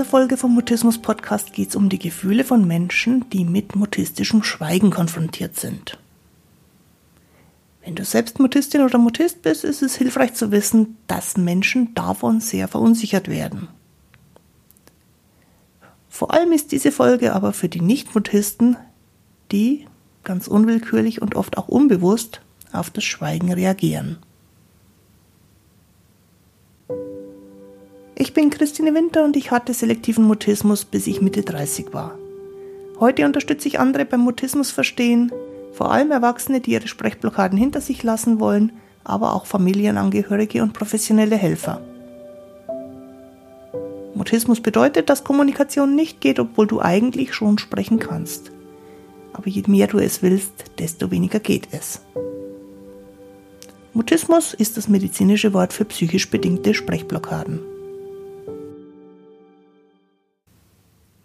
dieser Folge vom Mutismus Podcast geht es um die Gefühle von Menschen, die mit mutistischem Schweigen konfrontiert sind. Wenn du selbst Mutistin oder Mutist bist, ist es hilfreich zu wissen, dass Menschen davon sehr verunsichert werden. Vor allem ist diese Folge aber für die Nicht-Mutisten, die ganz unwillkürlich und oft auch unbewusst auf das Schweigen reagieren. Ich bin Christine Winter und ich hatte selektiven Mutismus, bis ich Mitte 30 war. Heute unterstütze ich andere beim Mutismus verstehen, vor allem Erwachsene, die ihre Sprechblockaden hinter sich lassen wollen, aber auch Familienangehörige und professionelle Helfer. Mutismus bedeutet, dass Kommunikation nicht geht, obwohl du eigentlich schon sprechen kannst. Aber je mehr du es willst, desto weniger geht es. Mutismus ist das medizinische Wort für psychisch bedingte Sprechblockaden.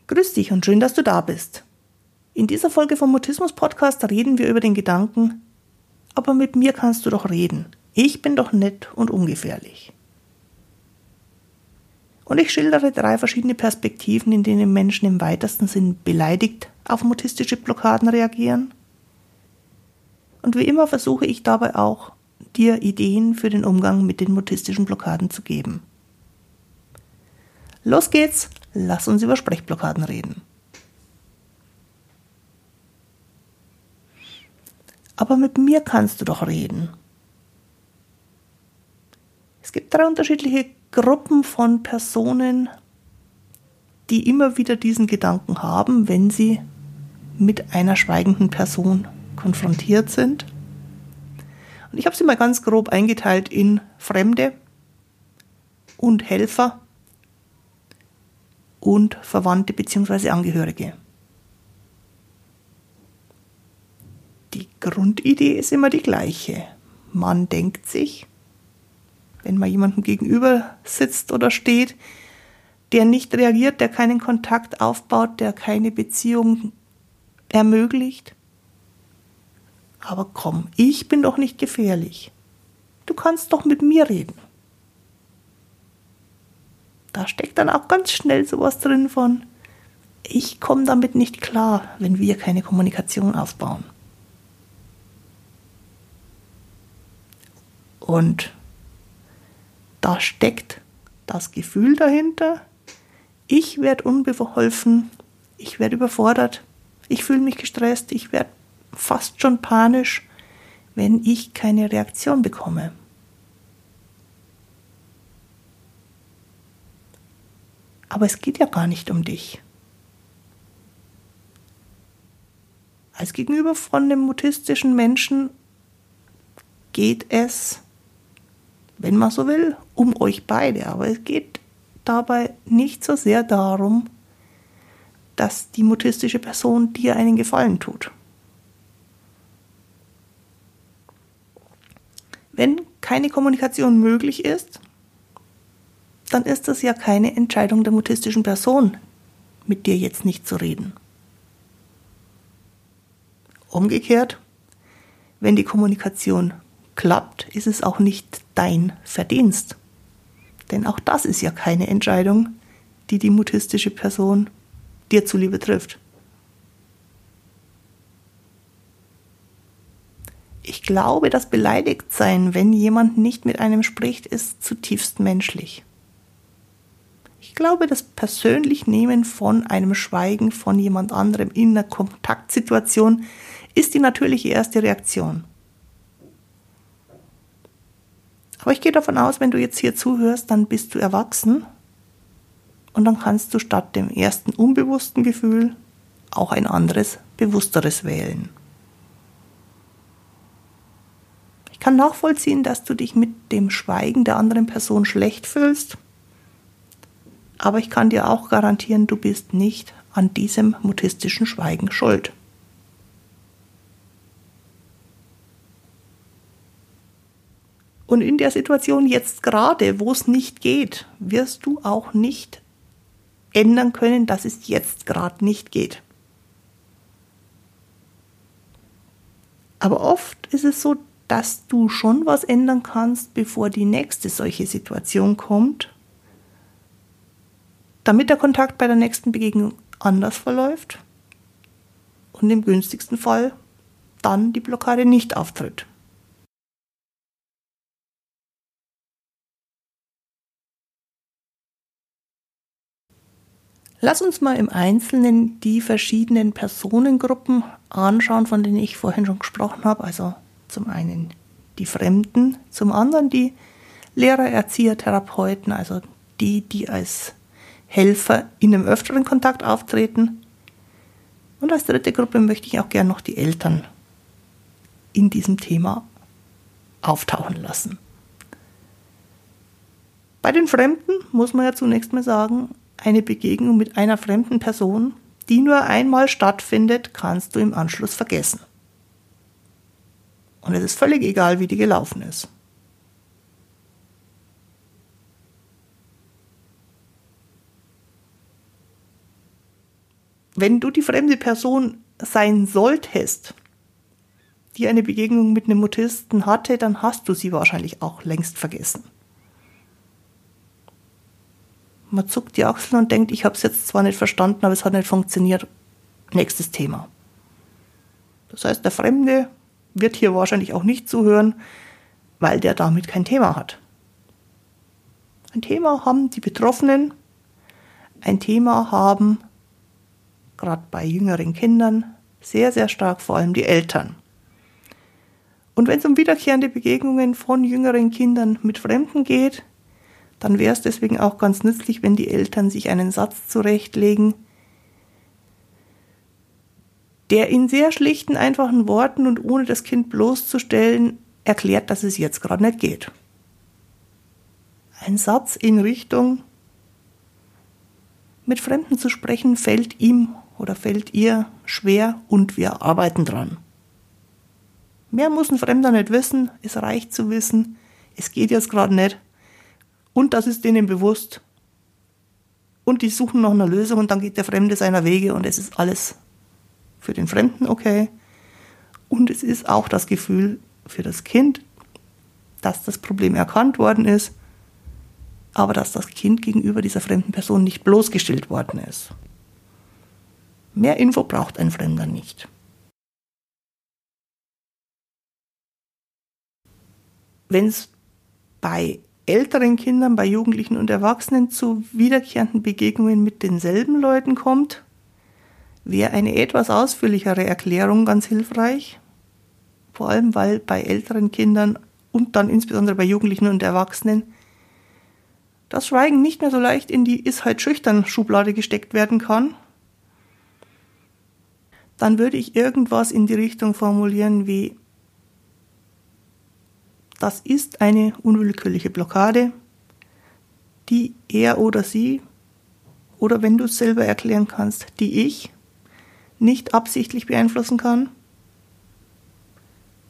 Grüß dich und schön, dass du da bist. In dieser Folge vom Mutismus Podcast reden wir über den Gedanken, aber mit mir kannst du doch reden. Ich bin doch nett und ungefährlich. Und ich schildere drei verschiedene Perspektiven, in denen Menschen im weitesten Sinn beleidigt auf mutistische Blockaden reagieren. Und wie immer versuche ich dabei auch, dir Ideen für den Umgang mit den mutistischen Blockaden zu geben. Los geht's, lass uns über Sprechblockaden reden. Aber mit mir kannst du doch reden. Es gibt drei unterschiedliche Gruppen von Personen, die immer wieder diesen Gedanken haben, wenn sie mit einer schweigenden Person konfrontiert sind. Und ich habe sie mal ganz grob eingeteilt in Fremde und Helfer und Verwandte bzw. Angehörige. Die Grundidee ist immer die gleiche. Man denkt sich, wenn man jemandem gegenüber sitzt oder steht, der nicht reagiert, der keinen Kontakt aufbaut, der keine Beziehung ermöglicht. Aber komm, ich bin doch nicht gefährlich. Du kannst doch mit mir reden da steckt dann auch ganz schnell sowas drin von, ich komme damit nicht klar, wenn wir keine Kommunikation aufbauen. Und da steckt das Gefühl dahinter, ich werde unbeholfen, ich werde überfordert, ich fühle mich gestresst, ich werde fast schon panisch, wenn ich keine Reaktion bekomme. Aber es geht ja gar nicht um dich. Als Gegenüber von einem mutistischen Menschen geht es, wenn man so will, um euch beide. Aber es geht dabei nicht so sehr darum, dass die mutistische Person dir einen Gefallen tut. Wenn keine Kommunikation möglich ist, dann ist das ja keine Entscheidung der mutistischen Person, mit dir jetzt nicht zu reden. Umgekehrt, wenn die Kommunikation klappt, ist es auch nicht dein Verdienst. Denn auch das ist ja keine Entscheidung, die die mutistische Person dir zuliebe trifft. Ich glaube, das Beleidigtsein, wenn jemand nicht mit einem spricht, ist zutiefst menschlich. Ich glaube, das persönlich Nehmen von einem Schweigen von jemand anderem in einer Kontaktsituation ist die natürliche erste Reaktion. Aber ich gehe davon aus, wenn du jetzt hier zuhörst, dann bist du erwachsen und dann kannst du statt dem ersten unbewussten Gefühl auch ein anderes, bewussteres wählen. Ich kann nachvollziehen, dass du dich mit dem Schweigen der anderen Person schlecht fühlst aber ich kann dir auch garantieren, du bist nicht an diesem mutistischen Schweigen schuld. Und in der Situation jetzt gerade, wo es nicht geht, wirst du auch nicht ändern können, dass es jetzt gerade nicht geht. Aber oft ist es so, dass du schon was ändern kannst, bevor die nächste solche Situation kommt damit der Kontakt bei der nächsten Begegnung anders verläuft und im günstigsten Fall dann die Blockade nicht auftritt. Lass uns mal im Einzelnen die verschiedenen Personengruppen anschauen, von denen ich vorhin schon gesprochen habe. Also zum einen die Fremden, zum anderen die Lehrer, Erzieher, Therapeuten, also die, die als Helfer in einem öfteren Kontakt auftreten. Und als dritte Gruppe möchte ich auch gerne noch die Eltern in diesem Thema auftauchen lassen. Bei den Fremden muss man ja zunächst mal sagen, eine Begegnung mit einer fremden Person, die nur einmal stattfindet, kannst du im Anschluss vergessen. Und es ist völlig egal, wie die gelaufen ist. Wenn du die fremde Person sein solltest, die eine Begegnung mit einem Mutisten hatte, dann hast du sie wahrscheinlich auch längst vergessen. Man zuckt die Achseln und denkt, ich habe es jetzt zwar nicht verstanden, aber es hat nicht funktioniert. Nächstes Thema. Das heißt, der Fremde wird hier wahrscheinlich auch nicht zuhören, weil der damit kein Thema hat. Ein Thema haben die Betroffenen, ein Thema haben gerade bei jüngeren Kindern sehr, sehr stark vor allem die Eltern. Und wenn es um wiederkehrende Begegnungen von jüngeren Kindern mit Fremden geht, dann wäre es deswegen auch ganz nützlich, wenn die Eltern sich einen Satz zurechtlegen, der in sehr schlichten, einfachen Worten und ohne das Kind bloßzustellen erklärt, dass es jetzt gerade nicht geht. Ein Satz in Richtung, mit Fremden zu sprechen, fällt ihm oder fällt ihr schwer und wir arbeiten dran. Mehr muss ein Fremder nicht wissen, es reicht zu wissen, es geht jetzt gerade nicht, und das ist denen bewusst. Und die suchen nach einer Lösung und dann geht der Fremde seiner Wege und es ist alles für den Fremden okay. Und es ist auch das Gefühl für das Kind, dass das Problem erkannt worden ist, aber dass das Kind gegenüber dieser fremden Person nicht bloßgestellt worden ist. Mehr Info braucht ein Fremder nicht. Wenn es bei älteren Kindern, bei Jugendlichen und Erwachsenen zu wiederkehrenden Begegnungen mit denselben Leuten kommt, wäre eine etwas ausführlichere Erklärung ganz hilfreich. Vor allem, weil bei älteren Kindern und dann insbesondere bei Jugendlichen und Erwachsenen das Schweigen nicht mehr so leicht in die ist halt schüchtern Schublade gesteckt werden kann. Dann würde ich irgendwas in die Richtung formulieren wie das ist eine unwillkürliche Blockade, die er oder sie, oder wenn du es selber erklären kannst, die ich nicht absichtlich beeinflussen kann.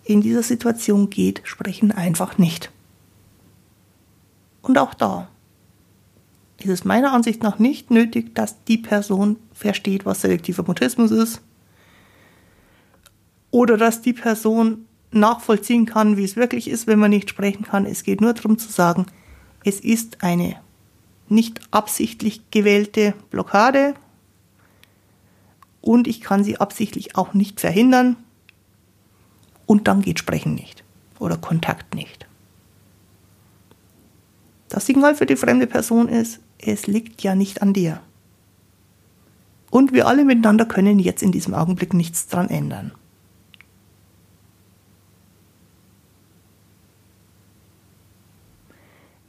In dieser Situation geht Sprechen einfach nicht. Und auch da ist es meiner Ansicht nach nicht nötig, dass die Person versteht, was selektiver Mutismus ist. Oder dass die Person nachvollziehen kann, wie es wirklich ist, wenn man nicht sprechen kann. Es geht nur darum zu sagen, es ist eine nicht absichtlich gewählte Blockade und ich kann sie absichtlich auch nicht verhindern und dann geht Sprechen nicht oder Kontakt nicht. Das Signal für die fremde Person ist, es liegt ja nicht an dir. Und wir alle miteinander können jetzt in diesem Augenblick nichts dran ändern.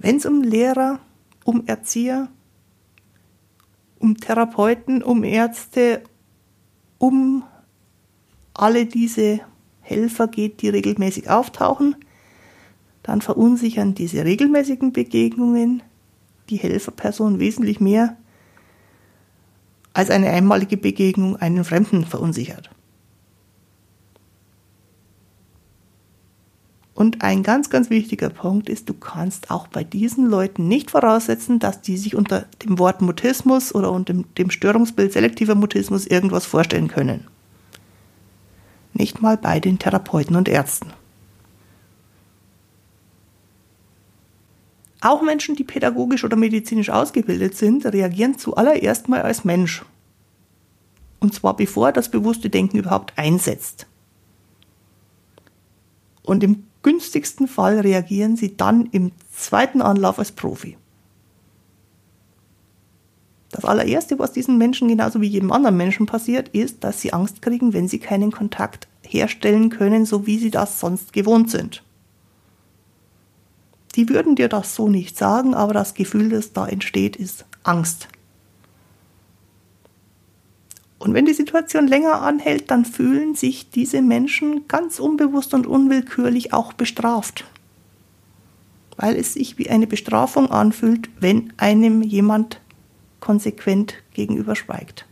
Wenn es um Lehrer, um Erzieher, um Therapeuten, um Ärzte, um alle diese Helfer geht, die regelmäßig auftauchen, dann verunsichern diese regelmäßigen Begegnungen die Helferperson wesentlich mehr als eine einmalige Begegnung einen Fremden verunsichert. Und ein ganz, ganz wichtiger Punkt ist, du kannst auch bei diesen Leuten nicht voraussetzen, dass die sich unter dem Wort Mutismus oder unter dem Störungsbild selektiver Mutismus irgendwas vorstellen können. Nicht mal bei den Therapeuten und Ärzten. Auch Menschen, die pädagogisch oder medizinisch ausgebildet sind, reagieren zuallererst mal als Mensch. Und zwar bevor das bewusste Denken überhaupt einsetzt. Und im günstigsten Fall reagieren sie dann im zweiten Anlauf als Profi. Das allererste, was diesen Menschen genauso wie jedem anderen Menschen passiert, ist, dass sie Angst kriegen, wenn sie keinen Kontakt herstellen können, so wie sie das sonst gewohnt sind. Die würden dir das so nicht sagen, aber das Gefühl, das da entsteht, ist Angst. Und wenn die Situation länger anhält, dann fühlen sich diese Menschen ganz unbewusst und unwillkürlich auch bestraft. Weil es sich wie eine Bestrafung anfühlt, wenn einem jemand konsequent gegenüber schweigt.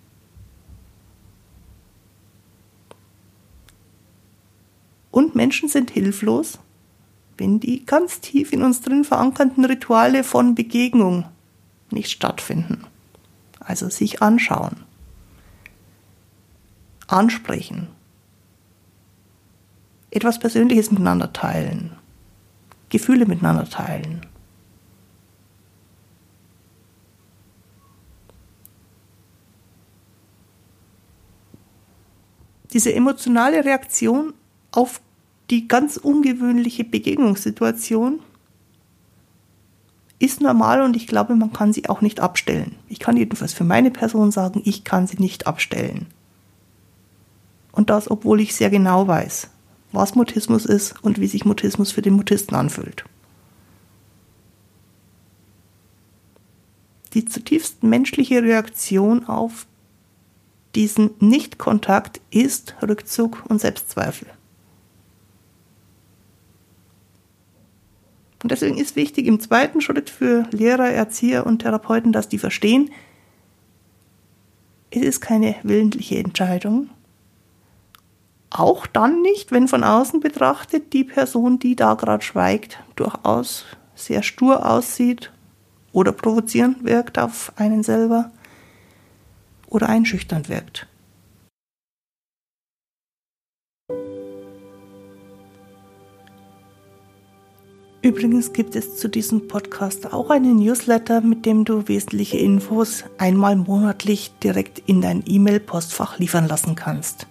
Und Menschen sind hilflos, wenn die ganz tief in uns drin verankerten Rituale von Begegnung nicht stattfinden. Also sich anschauen, ansprechen, etwas Persönliches miteinander teilen, Gefühle miteinander teilen. Diese emotionale Reaktion auf die ganz ungewöhnliche Begegnungssituation ist normal und ich glaube, man kann sie auch nicht abstellen. Ich kann jedenfalls für meine Person sagen, ich kann sie nicht abstellen. Und das, obwohl ich sehr genau weiß, was Mutismus ist und wie sich Mutismus für den Mutisten anfühlt. Die zutiefst menschliche Reaktion auf diesen Nichtkontakt ist Rückzug und Selbstzweifel. Und deswegen ist wichtig im zweiten Schritt für Lehrer, Erzieher und Therapeuten, dass die verstehen, es ist keine willentliche Entscheidung, auch dann nicht, wenn von außen betrachtet die Person, die da gerade schweigt, durchaus sehr stur aussieht oder provozierend wirkt auf einen selber oder einschüchternd wirkt. Übrigens gibt es zu diesem Podcast auch einen Newsletter, mit dem du wesentliche Infos einmal monatlich direkt in dein E-Mail-Postfach liefern lassen kannst.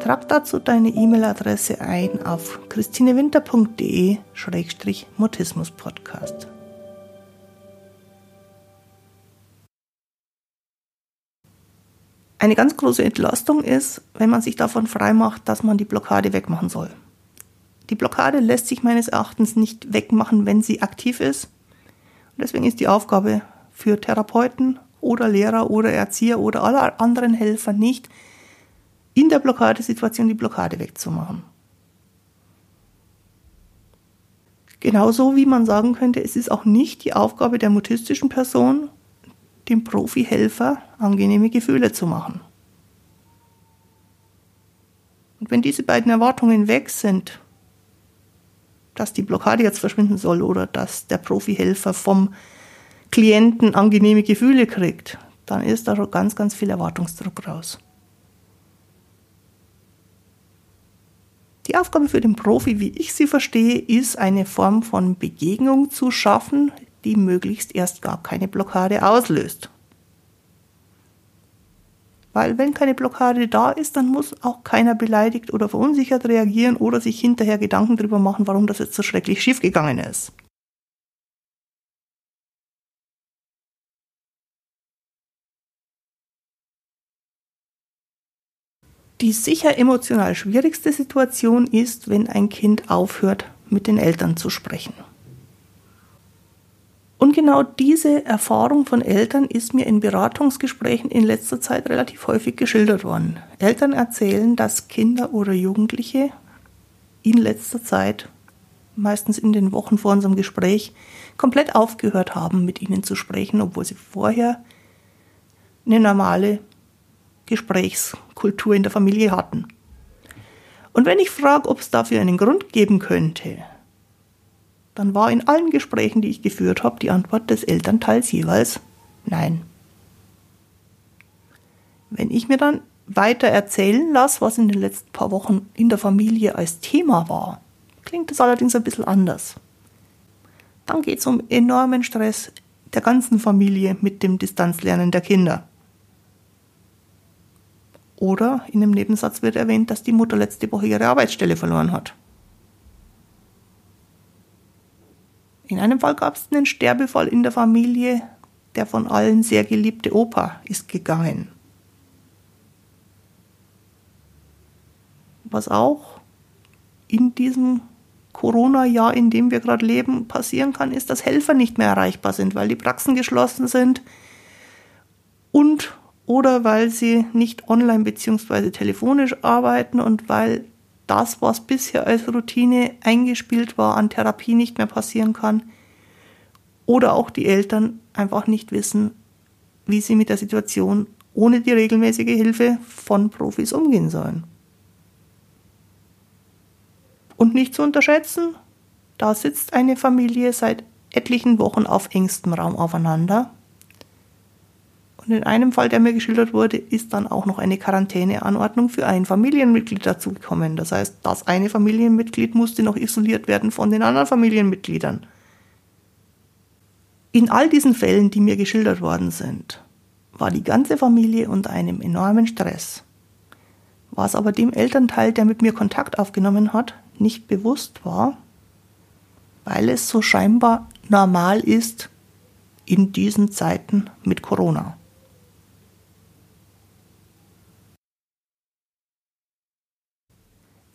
Trag dazu deine E-Mail-Adresse ein auf christinewinter.de-mutismus-podcast. Eine ganz große Entlastung ist, wenn man sich davon freimacht, dass man die Blockade wegmachen soll. Die Blockade lässt sich meines Erachtens nicht wegmachen, wenn sie aktiv ist. Und deswegen ist die Aufgabe für Therapeuten oder Lehrer oder Erzieher oder aller anderen Helfer nicht, in der Blockadesituation die Blockade wegzumachen. Genauso wie man sagen könnte, es ist auch nicht die Aufgabe der mutistischen Person, dem Profi-Helfer angenehme Gefühle zu machen. Und wenn diese beiden Erwartungen weg sind, dass die Blockade jetzt verschwinden soll oder dass der Profi-Helfer vom Klienten angenehme Gefühle kriegt, dann ist da ganz, ganz viel Erwartungsdruck raus. Die Aufgabe für den Profi, wie ich sie verstehe, ist eine Form von Begegnung zu schaffen, die möglichst erst gar keine Blockade auslöst. Weil wenn keine Blockade da ist, dann muss auch keiner beleidigt oder verunsichert reagieren oder sich hinterher Gedanken darüber machen, warum das jetzt so schrecklich schiefgegangen ist. Die sicher emotional schwierigste Situation ist, wenn ein Kind aufhört, mit den Eltern zu sprechen. Und genau diese Erfahrung von Eltern ist mir in Beratungsgesprächen in letzter Zeit relativ häufig geschildert worden. Eltern erzählen, dass Kinder oder Jugendliche in letzter Zeit, meistens in den Wochen vor unserem Gespräch, komplett aufgehört haben, mit ihnen zu sprechen, obwohl sie vorher eine normale Gesprächskultur in der Familie hatten. Und wenn ich frage, ob es dafür einen Grund geben könnte, dann war in allen Gesprächen, die ich geführt habe, die Antwort des Elternteils jeweils Nein. Wenn ich mir dann weiter erzählen lasse, was in den letzten paar Wochen in der Familie als Thema war, klingt es allerdings ein bisschen anders. dann geht es um enormen Stress der ganzen Familie mit dem Distanzlernen der Kinder. Oder in einem Nebensatz wird erwähnt, dass die Mutter letzte Woche ihre Arbeitsstelle verloren hat. In einem Fall gab es einen Sterbefall in der Familie. Der von allen sehr geliebte Opa ist gegangen. Was auch in diesem Corona-Jahr, in dem wir gerade leben, passieren kann, ist, dass Helfer nicht mehr erreichbar sind, weil die Praxen geschlossen sind und oder weil sie nicht online bzw. telefonisch arbeiten und weil das, was bisher als Routine eingespielt war, an Therapie nicht mehr passieren kann. Oder auch die Eltern einfach nicht wissen, wie sie mit der Situation ohne die regelmäßige Hilfe von Profis umgehen sollen. Und nicht zu unterschätzen, da sitzt eine Familie seit etlichen Wochen auf engstem Raum aufeinander und in einem Fall, der mir geschildert wurde, ist dann auch noch eine Quarantäneanordnung für ein Familienmitglied dazugekommen. Das heißt, das eine Familienmitglied musste noch isoliert werden von den anderen Familienmitgliedern. In all diesen Fällen, die mir geschildert worden sind, war die ganze Familie unter einem enormen Stress. Was aber dem Elternteil, der mit mir Kontakt aufgenommen hat, nicht bewusst war, weil es so scheinbar normal ist in diesen Zeiten mit Corona.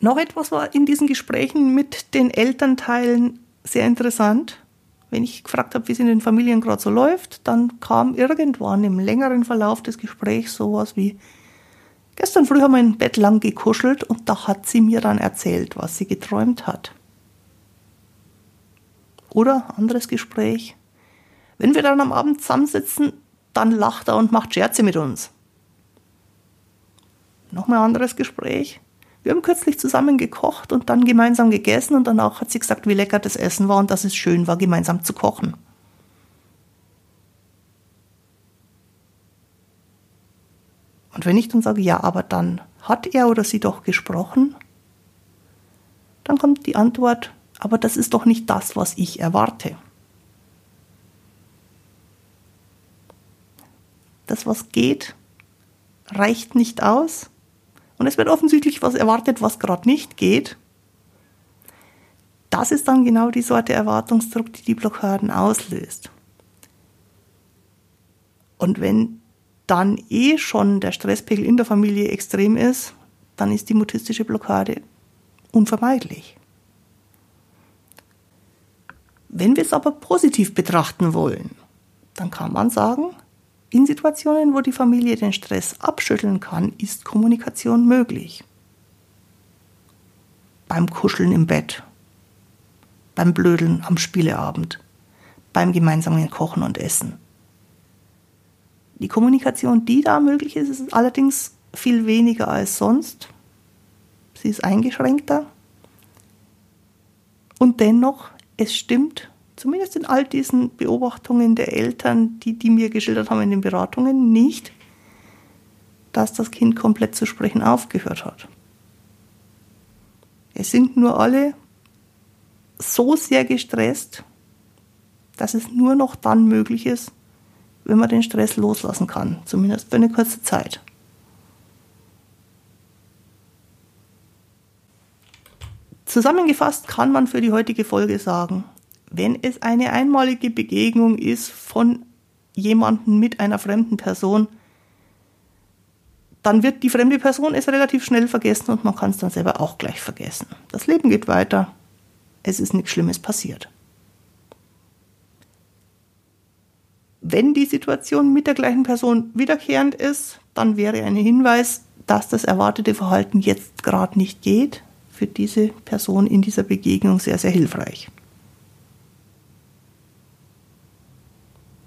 Noch etwas war in diesen Gesprächen mit den Elternteilen sehr interessant. Wenn ich gefragt habe, wie es in den Familien gerade so läuft, dann kam irgendwann im längeren Verlauf des Gesprächs sowas wie, gestern früh haben wir im Bett lang gekuschelt und da hat sie mir dann erzählt, was sie geträumt hat. Oder anderes Gespräch, wenn wir dann am Abend zusammensitzen, dann lacht er und macht Scherze mit uns. Nochmal anderes Gespräch. Wir haben kürzlich zusammen gekocht und dann gemeinsam gegessen und danach hat sie gesagt, wie lecker das Essen war und dass es schön war, gemeinsam zu kochen. Und wenn ich dann sage, ja, aber dann hat er oder sie doch gesprochen, dann kommt die Antwort, aber das ist doch nicht das, was ich erwarte. Das, was geht, reicht nicht aus und es wird offensichtlich was erwartet, was gerade nicht geht. Das ist dann genau die Sorte Erwartungsdruck, die die Blockaden auslöst. Und wenn dann eh schon der Stresspegel in der Familie extrem ist, dann ist die mutistische Blockade unvermeidlich. Wenn wir es aber positiv betrachten wollen, dann kann man sagen, in Situationen, wo die Familie den Stress abschütteln kann, ist Kommunikation möglich. Beim Kuscheln im Bett, beim Blödeln am Spieleabend, beim gemeinsamen Kochen und Essen. Die Kommunikation, die da möglich ist, ist allerdings viel weniger als sonst. Sie ist eingeschränkter. Und dennoch, es stimmt, zumindest in all diesen Beobachtungen der Eltern, die die mir geschildert haben in den Beratungen, nicht, dass das Kind komplett zu sprechen aufgehört hat. Es sind nur alle so sehr gestresst, dass es nur noch dann möglich ist, wenn man den Stress loslassen kann, zumindest für eine kurze Zeit. Zusammengefasst kann man für die heutige Folge sagen, wenn es eine einmalige Begegnung ist von jemandem mit einer fremden Person, dann wird die fremde Person es relativ schnell vergessen und man kann es dann selber auch gleich vergessen. Das Leben geht weiter. Es ist nichts Schlimmes passiert. Wenn die Situation mit der gleichen Person wiederkehrend ist, dann wäre ein Hinweis, dass das erwartete Verhalten jetzt gerade nicht geht, für diese Person in dieser Begegnung sehr, sehr hilfreich.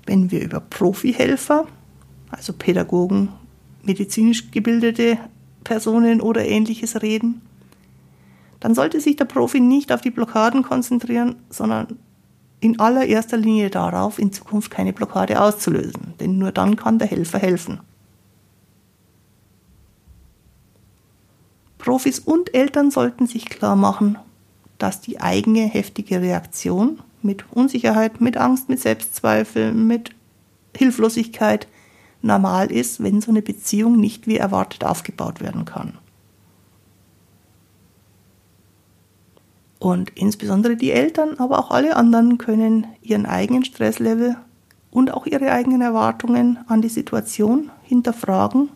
Wenn wir über Profihelfer, also Pädagogen, medizinisch gebildete Personen oder ähnliches reden, dann sollte sich der Profi nicht auf die Blockaden konzentrieren, sondern in allererster Linie darauf, in Zukunft keine Blockade auszulösen. Denn nur dann kann der Helfer helfen. Profis und Eltern sollten sich klar machen, dass die eigene heftige Reaktion mit Unsicherheit, mit Angst, mit Selbstzweifel, mit Hilflosigkeit normal ist, wenn so eine Beziehung nicht wie erwartet aufgebaut werden kann. Und insbesondere die Eltern, aber auch alle anderen können ihren eigenen Stresslevel und auch ihre eigenen Erwartungen an die Situation hinterfragen.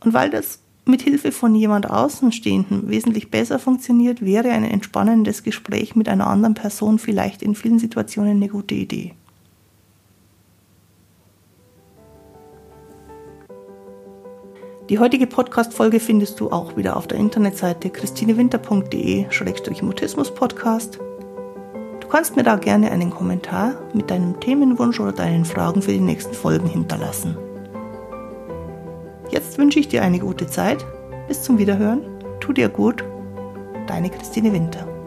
Und weil das mit Hilfe von jemand Außenstehenden wesentlich besser funktioniert, wäre ein entspannendes Gespräch mit einer anderen Person vielleicht in vielen Situationen eine gute Idee. Die heutige Podcast-Folge findest du auch wieder auf der Internetseite christinewinter.de-mutismus-podcast. Du kannst mir da gerne einen Kommentar mit deinem Themenwunsch oder deinen Fragen für die nächsten Folgen hinterlassen. Jetzt wünsche ich dir eine gute Zeit. Bis zum Wiederhören. Tu dir gut. Deine Christine Winter.